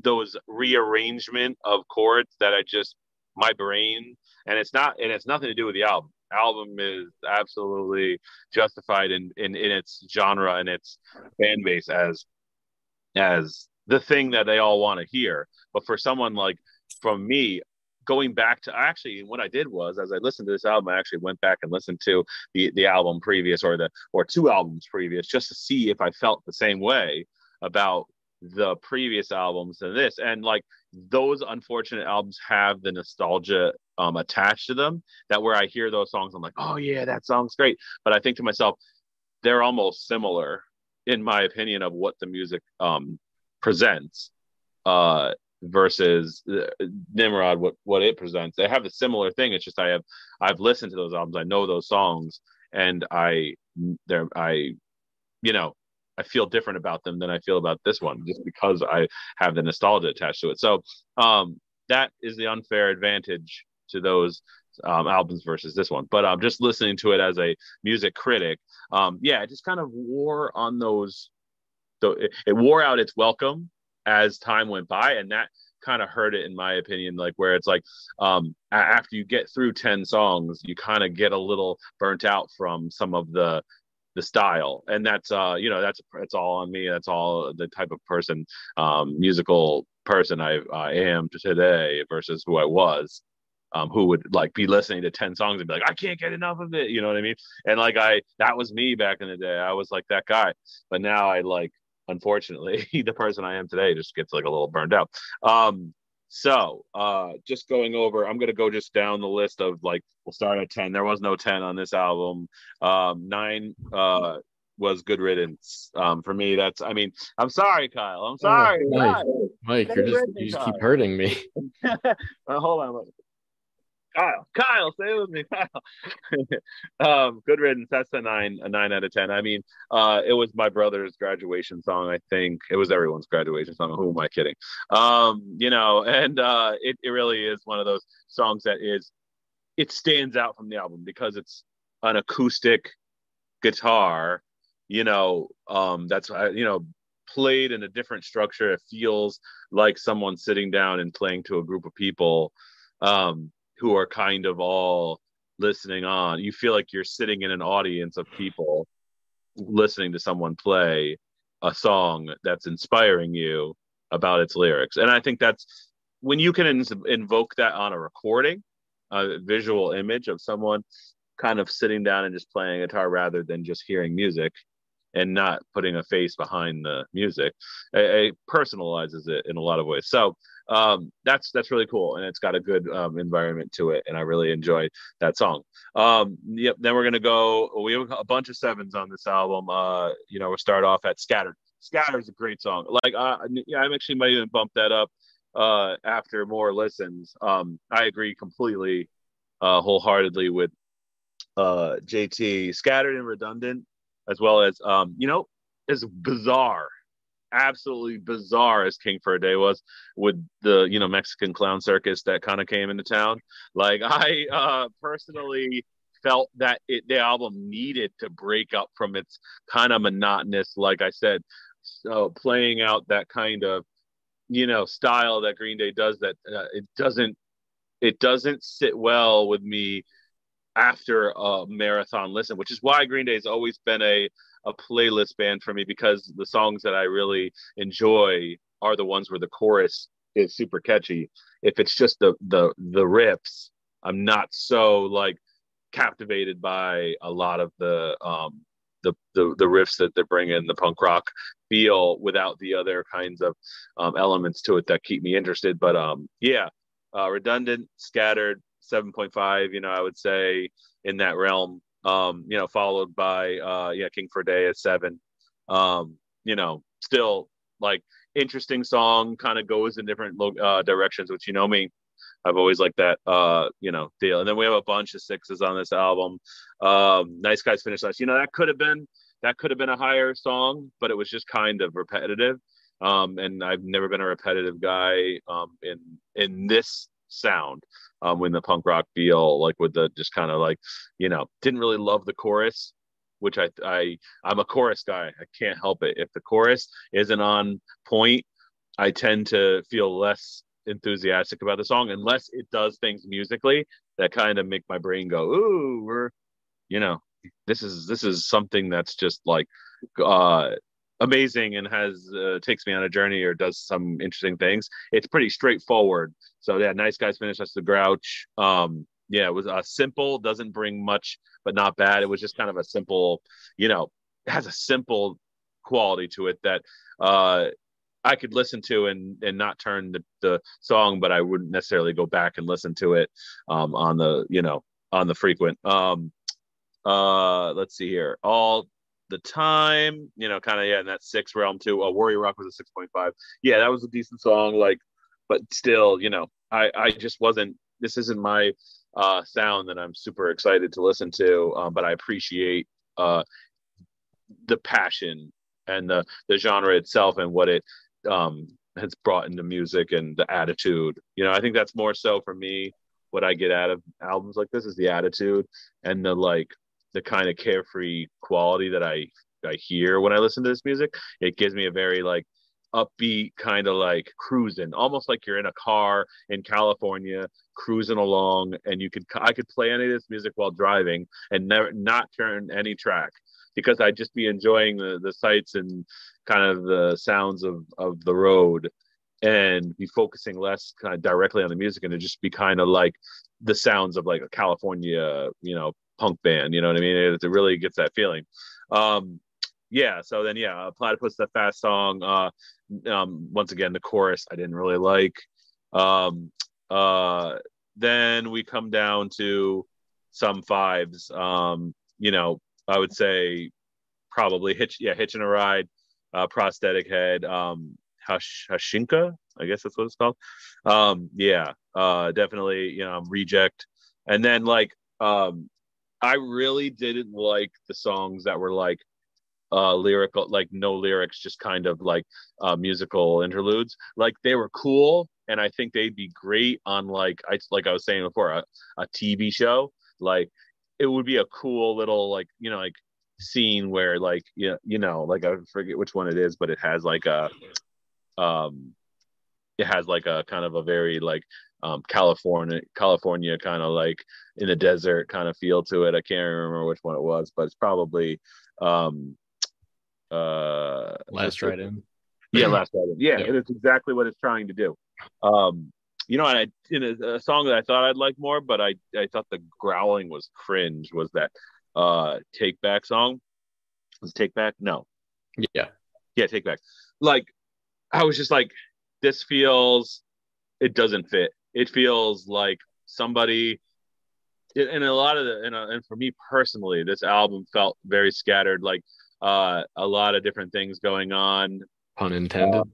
those rearrangement of chords that I just my brain and it's not and it's nothing to do with the album. Album is absolutely justified in in, in its genre and its fan base as as the thing that they all want to hear. But for someone like from me, going back to actually what I did was as I listened to this album, I actually went back and listened to the the album previous or the or two albums previous just to see if I felt the same way. about the previous albums than this and like those unfortunate albums have the nostalgia um attached to them that where i hear those songs i'm like oh yeah that song's great. But i think to myself they're almost similar in my opinion of what the music um presents uh versus uh, Nimrod what what it presents. They have a similar thing. It's just I have I've listened to those albums. I know those songs and I they're I you know I feel different about them than I feel about this one just because I have the nostalgia attached to it. So um, that is the unfair advantage to those um, albums versus this one. But um, just listening to it as a music critic. Um, yeah, it just kind of wore on those. So it, it wore out its welcome as time went by, and that kind of hurt it in my opinion like where it's like um after you get through 10 songs you kind of get a little burnt out from some of the the style and that's uh you know that's it's all on me that's all the type of person um musical person i i am today versus who i was um who would like be listening to 10 songs and be like i can't get enough of it you know what i mean and like i that was me back in the day i was like that guy but now i like unfortunately the person i am today just gets like a little burned out um so, uh, just going over, I'm gonna go just down the list of like we'll start at 10. There was no 10 on this album. Um, nine uh was good riddance. Um, for me, that's I mean, I'm sorry, Kyle. I'm oh, sorry. Oh, Mike, Mike you're just you just keep hurting me. hold on. Kyle, Kyle, stay with me, Kyle. um, good riddance. That's a nine, a nine out of ten. I mean, uh, it was my brother's graduation song. I think it was everyone's graduation song. Who am I kidding? Um, you know, and uh, it it really is one of those songs that is, it stands out from the album because it's an acoustic guitar. You know, um, that's uh, you know played in a different structure. It feels like someone sitting down and playing to a group of people. Um, who are kind of all listening on. You feel like you're sitting in an audience of people listening to someone play a song that's inspiring you about its lyrics. And I think that's when you can in- invoke that on a recording, a visual image of someone kind of sitting down and just playing guitar rather than just hearing music and not putting a face behind the music. It, it personalizes it in a lot of ways. So um, that's that's really cool, and it's got a good um, environment to it, and I really enjoy that song. Um, yep. Then we're gonna go. We have a bunch of sevens on this album. Uh, you know, we'll start off at "Scattered." "Scattered" is a great song. Like, uh, yeah, I'm actually might even bump that up uh, after more listens. Um, I agree completely, uh, wholeheartedly with uh, JT. "Scattered" and "Redundant," as well as um, you know, is bizarre absolutely bizarre as King for a Day was with the you know Mexican clown circus that kind of came into town. Like I uh, personally felt that it, the album needed to break up from its kind of monotonous, like I said, so playing out that kind of you know style that Green Day does. That uh, it doesn't it doesn't sit well with me after a marathon listen, which is why Green Day has always been a a playlist band for me because the songs that I really enjoy are the ones where the chorus is super catchy. If it's just the the the riffs, I'm not so like captivated by a lot of the um the the, the riffs that they bring in the punk rock feel without the other kinds of um, elements to it that keep me interested. But um yeah, uh, redundant, scattered, 7.5. You know, I would say in that realm um, you know, followed by uh, yeah, King for Day at seven. Um, you know, still like interesting song, kind of goes in different uh, directions, which you know me, I've always liked that uh, you know, deal. And then we have a bunch of sixes on this album. Um, nice guys finish last. You know, that could have been that could have been a higher song, but it was just kind of repetitive. Um, and I've never been a repetitive guy um, in in this sound um, when the punk rock feel like with the just kind of like you know didn't really love the chorus which I I I'm a chorus guy. I can't help it. If the chorus isn't on point I tend to feel less enthusiastic about the song unless it does things musically that kind of make my brain go ooh we're you know this is this is something that's just like uh amazing and has uh, takes me on a journey or does some interesting things. It's pretty straightforward. So yeah, nice guys finish. That's the Grouch. Um, yeah, it was uh, simple. Doesn't bring much, but not bad. It was just kind of a simple, you know, it has a simple quality to it that uh, I could listen to and and not turn the, the song, but I wouldn't necessarily go back and listen to it um, on the you know on the frequent. Um, uh, let's see here, all the time, you know, kind of yeah, in that six realm too. Uh, Worry Rock was a six point five. Yeah, that was a decent song, like, but still, you know, I I just wasn't. This isn't my uh, sound that I'm super excited to listen to, um, but I appreciate uh, the passion and the the genre itself and what it um, has brought into music and the attitude. You know, I think that's more so for me. What I get out of albums like this is the attitude and the like, the kind of carefree quality that I I hear when I listen to this music. It gives me a very like upbeat kind of like cruising, almost like you're in a car in California cruising along, and you could I could play any of this music while driving and never not turn any track because I'd just be enjoying the the sights and kind of the sounds of of the road and be focusing less kind of directly on the music and to just be kind of like the sounds of like a California, you know, punk band. You know what I mean? It, it really gets that feeling. Um, yeah. So then, yeah, Platypus, the fast song. Uh, um, once again, the chorus I didn't really like. Um, uh, then we come down to some fives. Um, you know, I would say probably hitch, yeah, hitching a ride, uh, prosthetic head, um, Hush, Haushinka, I guess that's what it's called. Um, yeah, uh, definitely, you know, reject. And then like, um, I really didn't like the songs that were like uh lyrical like no lyrics just kind of like uh musical interludes. Like they were cool and i think they'd be great on like i like i was saying before a, a tv show. Like it would be a cool little like you know like scene where like you know, you know like i forget which one it is but it has like a um it has like a kind of a very like um california california kind of like in the desert kind of feel to it. I can't remember which one it was but it's probably um uh last ride in yeah last ride in yeah, and it's exactly what it's trying to do. Um you know and i in a, a, song that i thought i'd like more but i i thought the growling was cringe was that uh take back song. Was take back? No. Yeah. Yeah take back. Like i was just like this feels it doesn't fit it feels like somebody and a lot of the and, and for me personally this album felt very scattered like uh, a lot of different things going on. Pun intended. Uh,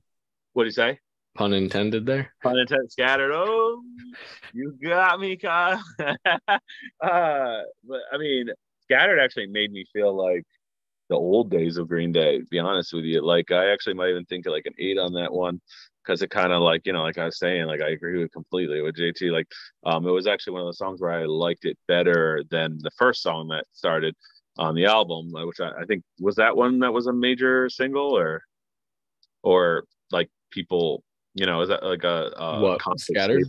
what do you say? Pun intended there. Pun intended. Scattered. Oh, you got me, Kyle. uh, but I mean, scattered actually made me feel like the old days of Green Day. To be honest with you, like I actually might even think of like an eight on that one because it kind of like you know, like I was saying, like I agree with completely with JT. Like, um, it was actually one of the songs where I liked it better than the first song that started on the album, uh, which I, I, think was that one that was a major single or or like people, you know, is that like a, a what scattered?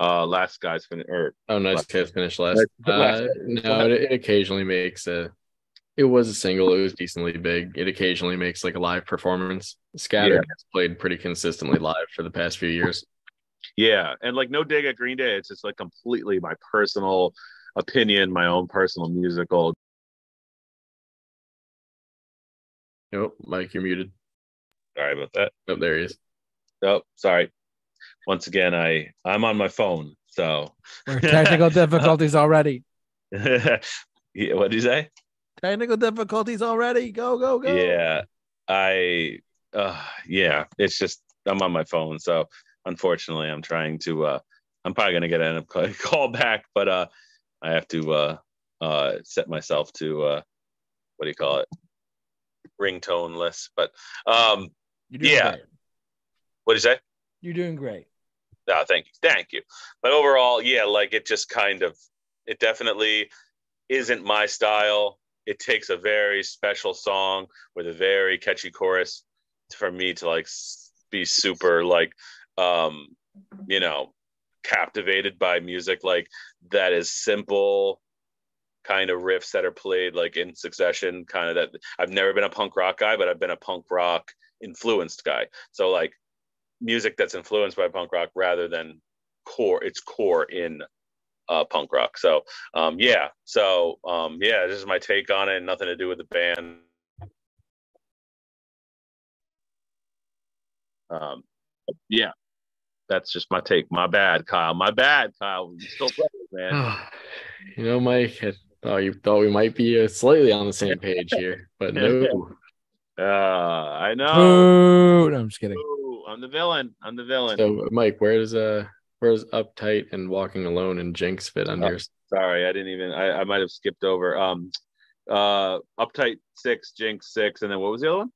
Uh, last guy's finished or oh, nice guys finished last. Uh, no, it, it occasionally makes a. It was a single. It was decently big. It occasionally makes like a live performance. Scattered yeah. has played pretty consistently live for the past few years. Yeah, and like no dig at Green Day. It's just like completely my personal opinion, my own personal musical Nope, Mike, you're muted. Sorry about that. Oh, there he is. Oh, sorry. Once again, I I'm on my phone, so technical difficulties already. yeah, what did you say? Technical difficulties already. Go go go. Yeah, I. Uh, yeah, it's just I'm on my phone, so unfortunately, I'm trying to. uh I'm probably gonna get a call back, but uh, I have to uh uh set myself to uh what do you call it ringtone list. But um, yeah. Great. What do you say? You're doing great. No, thank you, thank you. But overall, yeah, like it just kind of, it definitely isn't my style. It takes a very special song with a very catchy chorus for me to like be super like, um, you know, captivated by music like that is simple kind of riffs that are played like in succession kind of that i've never been a punk rock guy but i've been a punk rock influenced guy. So like music that's influenced by punk rock rather than core its core in uh, punk rock so um, yeah so um, yeah this is my take on it nothing to do with the band Um, yeah, that's just my take. My bad, Kyle. My bad, Kyle. You Still man. you know, Mike, I thought you thought we might be uh, slightly on the same page here, but no. uh, I know. Boo! No, I'm just kidding. Ooh, I'm the villain. I'm the villain. So, Mike, where's uh, where's uptight and walking alone and Jinx fit under? Oh, sorry, I didn't even. I, I might have skipped over. Um, uh, uptight six, Jinx six, and then what was the other one?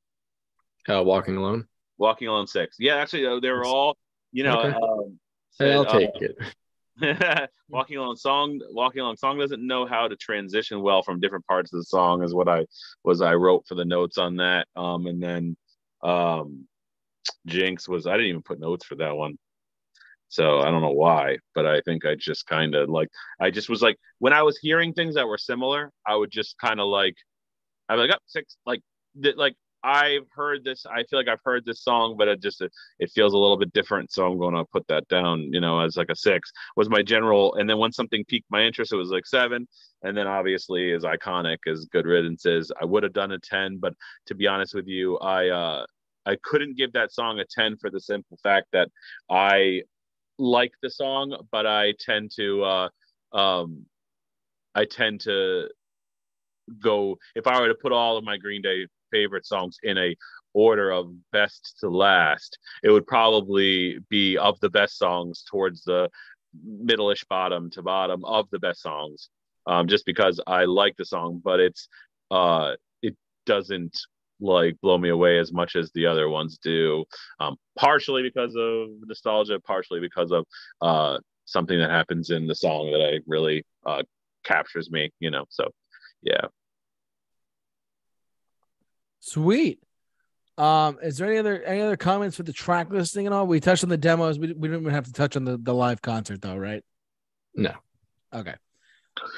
Uh, walking alone. Walking alone six. Yeah, actually, uh, they were all. You know, Okay. um, Hey, I'll take uh, it. walking along song walking along song doesn't know how to transition well from different parts of the song is what i was i wrote for the notes on that um and then um jinx was i didn't even put notes for that one so i don't know why but i think i just kind of like i just was like when i was hearing things that were similar i would just kind of like I'm like up six like th- like i've heard this i feel like i've heard this song but it just it feels a little bit different so i'm going to put that down you know as like a six was my general and then when something piqued my interest it was like seven and then obviously as iconic as good riddance is i would have done a 10 but to be honest with you i uh i couldn't give that song a 10 for the simple fact that i like the song but i tend to uh um i tend to go if i were to put all of my green day favorite songs in a order of best to last, it would probably be of the best songs towards the middle-ish bottom to bottom of the best songs. Um, just because I like the song, but it's uh, it doesn't like blow me away as much as the other ones do. Um, partially because of nostalgia, partially because of uh, something that happens in the song that I really uh, captures me. You know, so yeah. Sweet. Um, is there any other any other comments for the track listing and all? We touched on the demos. We, we didn't even have to touch on the, the live concert though, right? No. Okay.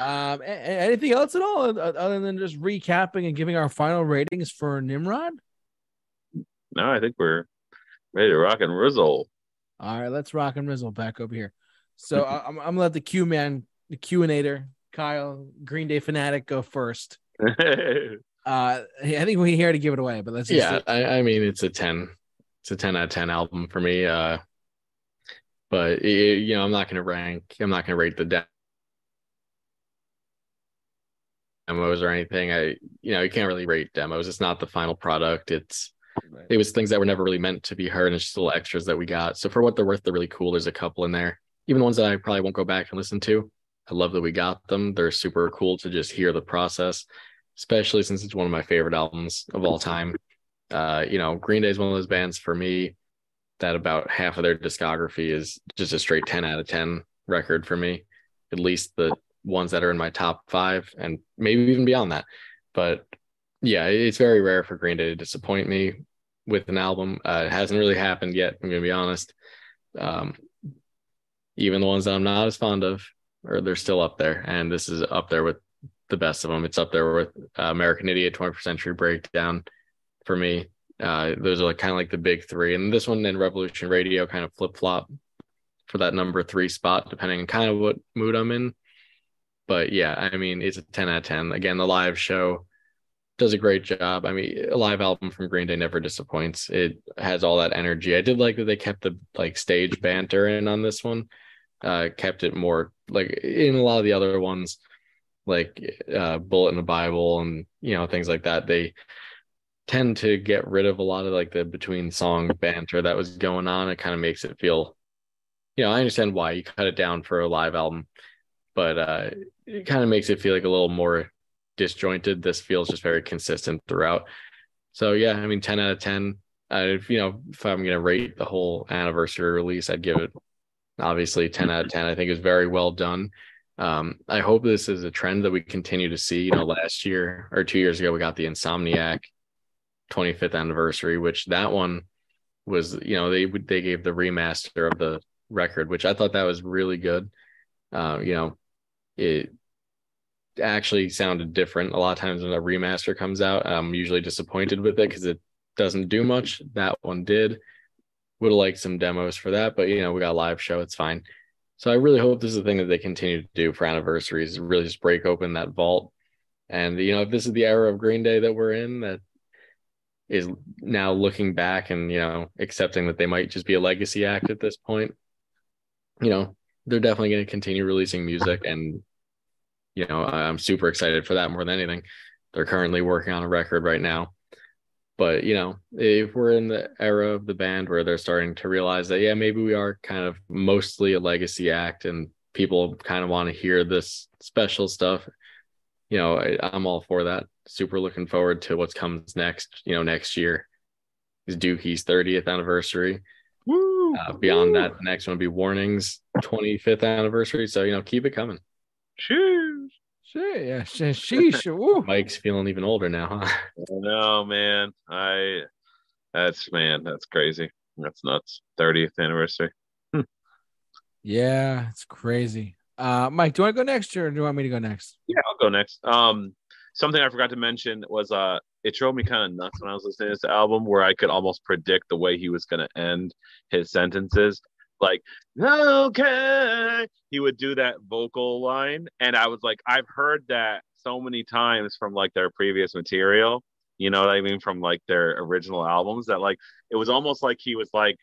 Um, a- a- anything else at all other than just recapping and giving our final ratings for Nimrod? No, I think we're ready to rock and rizzle. All right, let's rock and rizzle back over here. So I- I'm, I'm gonna let the Q man, the Q-inator, Kyle, Green Day fanatic, go first. Uh, I think we're here to give it away, but let's just Yeah, I, I mean it's a 10. It's a 10 out of 10 album for me. Uh but it, you know, I'm not gonna rank, I'm not gonna rate the de- demos or anything. I you know, you can't really rate demos. It's not the final product. It's it was things that were never really meant to be heard and it's just little extras that we got. So for what they're worth, they're really cool. There's a couple in there. Even the ones that I probably won't go back and listen to. I love that we got them. They're super cool to just hear the process, especially since it's one of my favorite albums of all time. Uh, you know, Green Day is one of those bands for me that about half of their discography is just a straight 10 out of 10 record for me. At least the ones that are in my top five and maybe even beyond that. But yeah, it's very rare for Green Day to disappoint me with an album. Uh, it hasn't really happened yet. I'm gonna be honest. Um, even the ones that I'm not as fond of, or they're still up there, and this is up there with the best of them. It's up there with uh, American Idiot, 21st Century Breakdown, for me. Uh, those are like kind of like the big three, and this one and Revolution Radio kind of flip flop for that number three spot, depending on kind of what mood I'm in. But yeah, I mean, it's a 10 out of 10. Again, the live show does a great job. I mean, a live album from Green Day never disappoints. It has all that energy. I did like that they kept the like stage banter in on this one. Uh, kept it more like in a lot of the other ones, like uh, Bullet in the Bible and you know things like that. They tend to get rid of a lot of like the between song banter that was going on. It kind of makes it feel, you know, I understand why you cut it down for a live album, but uh, it kind of makes it feel like a little more disjointed. This feels just very consistent throughout. So yeah, I mean, ten out of ten. Uh, if you know, if I'm gonna rate the whole anniversary release, I'd give it obviously ten out of ten. I think it's very well done. Um, I hope this is a trend that we continue to see. You know, last year or two years ago, we got the Insomniac 25th anniversary, which that one was, you know, they they gave the remaster of the record, which I thought that was really good. Uh, you know, it actually sounded different. A lot of times when a remaster comes out, I'm usually disappointed with it because it doesn't do much. That one did. Would have liked some demos for that, but you know, we got a live show, it's fine. So I really hope this is the thing that they continue to do for anniversaries, really just break open that vault. And you know, if this is the era of Green Day that we're in, that is now looking back and you know accepting that they might just be a legacy act at this point you know they're definitely going to continue releasing music and you know i'm super excited for that more than anything. They're currently working on a record right now. But you know if we're in the era of the band where they're starting to realize that yeah maybe we are kind of mostly a legacy act and people kind of want to hear this special stuff you know I, i'm all for that. Super looking forward to what comes next you know next year. Is dookie's 30th anniversary. Woo, uh, beyond woo. that the next one will be warnings 25th anniversary so you know keep it coming Shoes. Sure, yeah, sh- sheesh. Woo. mike's feeling even older now huh No, man. I that's man, that's crazy. That's nuts. 30th anniversary. Yeah, it's crazy. Uh, Mike, do you want to go next, or do you want me to go next? Yeah, I'll go next. Um, something I forgot to mention was uh, it drove me kind of nuts when I was listening to this album, where I could almost predict the way he was going to end his sentences. Like, okay, he would do that vocal line, and I was like, I've heard that so many times from like their previous material. You know what I mean? From like their original albums, that like it was almost like he was like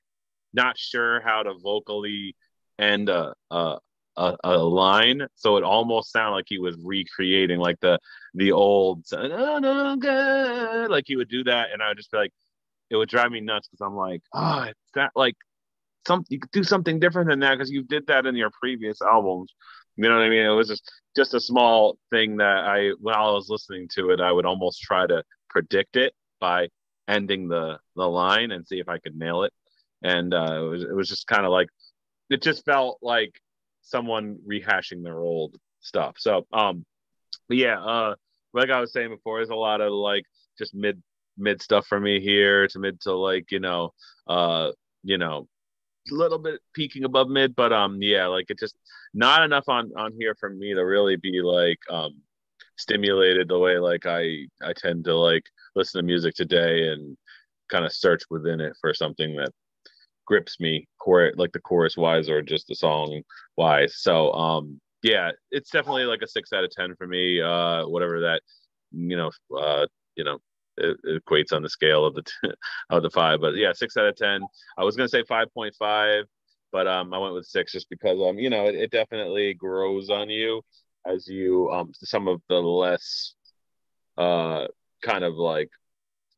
not sure how to vocally end a a, a, a line, so it almost sounded like he was recreating like the the old "Oh no good," like he would do that, and I would just be like, it would drive me nuts because I'm like, oh, it's that like some you could do something different than that because you did that in your previous albums. You know what I mean? It was just just a small thing that I when I was listening to it, I would almost try to predict it by ending the the line and see if I could nail it. And uh, it was it was just kind of like it just felt like someone rehashing their old stuff. So um yeah, uh like I was saying before, there's a lot of like just mid mid stuff for me here to mid to like, you know, uh, you know, a little bit peaking above mid, but um yeah, like it just not enough on on here for me to really be like um stimulated the way like I I tend to like listen to music today and kind of search within it for something that grips me core like the chorus wise or just the song wise. So um yeah, it's definitely like a six out of ten for me. Uh whatever that you know uh you know it, it equates on the scale of the t- of the five. But yeah, six out of ten. I was gonna say five point five, but um I went with six just because um you know it, it definitely grows on you as you um some of the less uh kind of like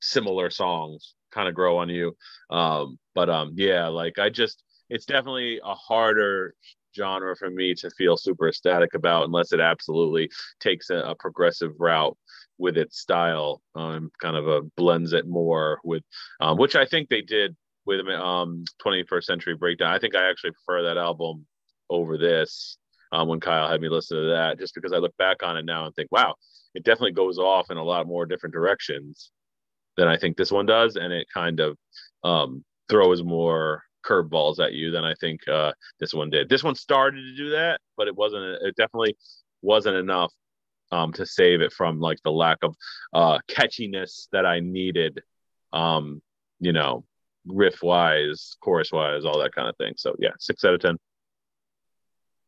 similar songs kind of grow on you. Um but um yeah, like I just it's definitely a harder genre for me to feel super ecstatic about unless it absolutely takes a, a progressive route with its style um kind of a blends it more with um which i think they did with um 21st century breakdown. I think i actually prefer that album over this um when kyle had me listen to that just because i look back on it now and think wow it definitely goes off in a lot more different directions than i think this one does. And it kind of um throws more curveballs at you than i think uh this one did this one started to do that but it wasn't it definitely wasn't enough um, to save it from like the lack of uh, catchiness that I needed, um, you know, riff wise, chorus wise, all that kind of thing. So yeah, six out of ten.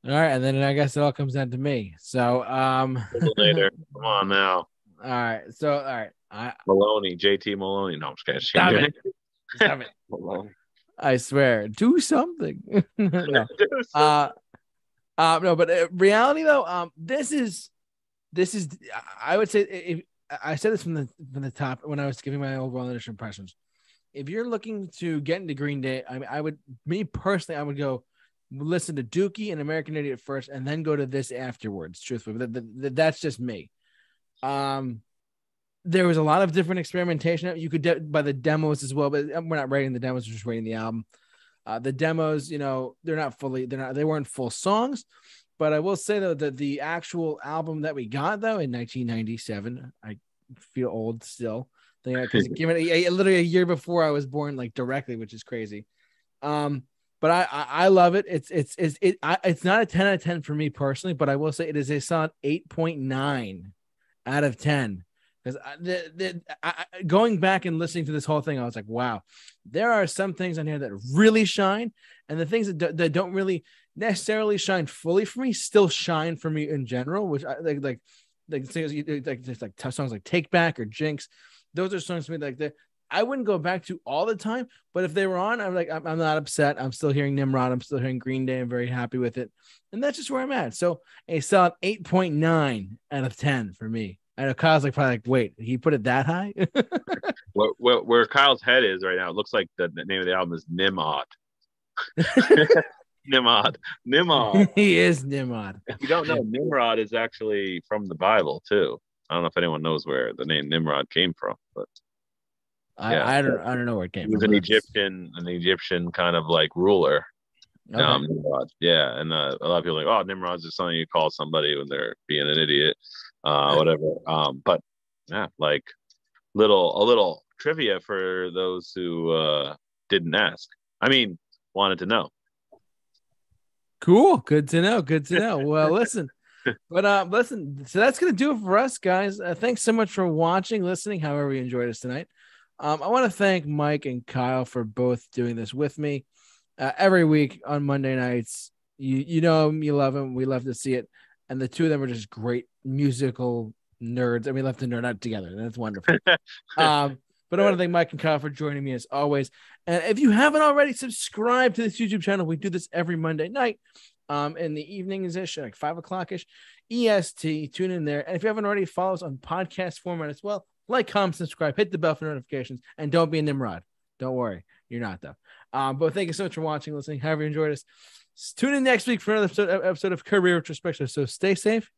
All right, and then I guess it all comes down to me. So, um, later, come on now, all right. So, all right, I Maloney, JT Maloney. No, I'm just kidding. Stop it. I swear, do something. no. Uh, uh, no, but uh, reality though, um, this is, this is, I would say, if I said this from the from the top when I was giving my overall initial impressions, if you're looking to get into Green Day, I mean, I would, me personally, I would go listen to Dookie and American Idiot first, and then go to this afterwards. Truthfully, but th- th- that's just me. Um, there was a lot of different experimentation. You could de- by the demos as well, but we're not rating the demos; we're just rating the album. Uh, the demos, you know, they're not fully, they're not, they weren't full songs. But I will say though that the actual album that we got though in 1997, I feel old still. Because given a, a, literally a year before I was born, like directly, which is crazy. Um, but I, I, I love it. It's it's it's it I, it's not a 10 out of 10 for me personally, but I will say it is a solid 8.9 out of 10 because the, the going back and listening to this whole thing, I was like, wow, there are some things on here that really shine, and the things that, do, that don't really necessarily shine fully for me still shine for me in general. Which I like, like, like things like just like songs like Take Back or Jinx. Those are songs to me like that. I wouldn't go back to all the time, but if they were on, I'm like, I'm, I'm not upset. I'm still hearing Nimrod. I'm still hearing Green Day. I'm very happy with it. And that's just where I'm at. So a solid 8.9 out of 10 for me. I know Kyle's like probably like, wait, he put it that high? where, where, where Kyle's head is right now, it looks like the, the name of the album is Nimrod. Nimrod. Nimrod. he is Nimrod. If you don't know, Nimrod is actually from the Bible too. I don't know if anyone knows where the name Nimrod came from, but I, Yeah. I don't I don't know where it came he was from. an Egyptian, an Egyptian kind of like ruler. Okay. Um, Nimrod. Yeah, and uh, a lot of people are like, oh, Nimrod's just something you call somebody when they're being an idiot, uh, whatever. Um, but yeah, like little a little trivia for those who uh didn't ask. I mean, wanted to know. Cool. Good to know. Good to know. Well, listen, but uh, listen. So that's gonna do it for us, guys. Uh, thanks so much for watching, listening. However, you enjoyed us tonight. Um, I want to thank Mike and Kyle for both doing this with me uh, every week on Monday nights. You you know 'em, you love them. We love to see it, and the two of them are just great musical nerds, and we left to nerd out together. and That's wonderful. um, but I want to thank Mike and Kyle for joining me as always. And if you haven't already, subscribe to this YouTube channel. We do this every Monday night um, in the evenings ish, like five o'clock ish, EST. Tune in there. And if you haven't already, follow us on podcast format as well. Like, comment, subscribe, hit the bell for notifications, and don't be a Nimrod. Don't worry, you're not though. Um, but thank you so much for watching, listening. However, you enjoyed us. Tune in next week for another episode, of Career Retrospective. So stay safe,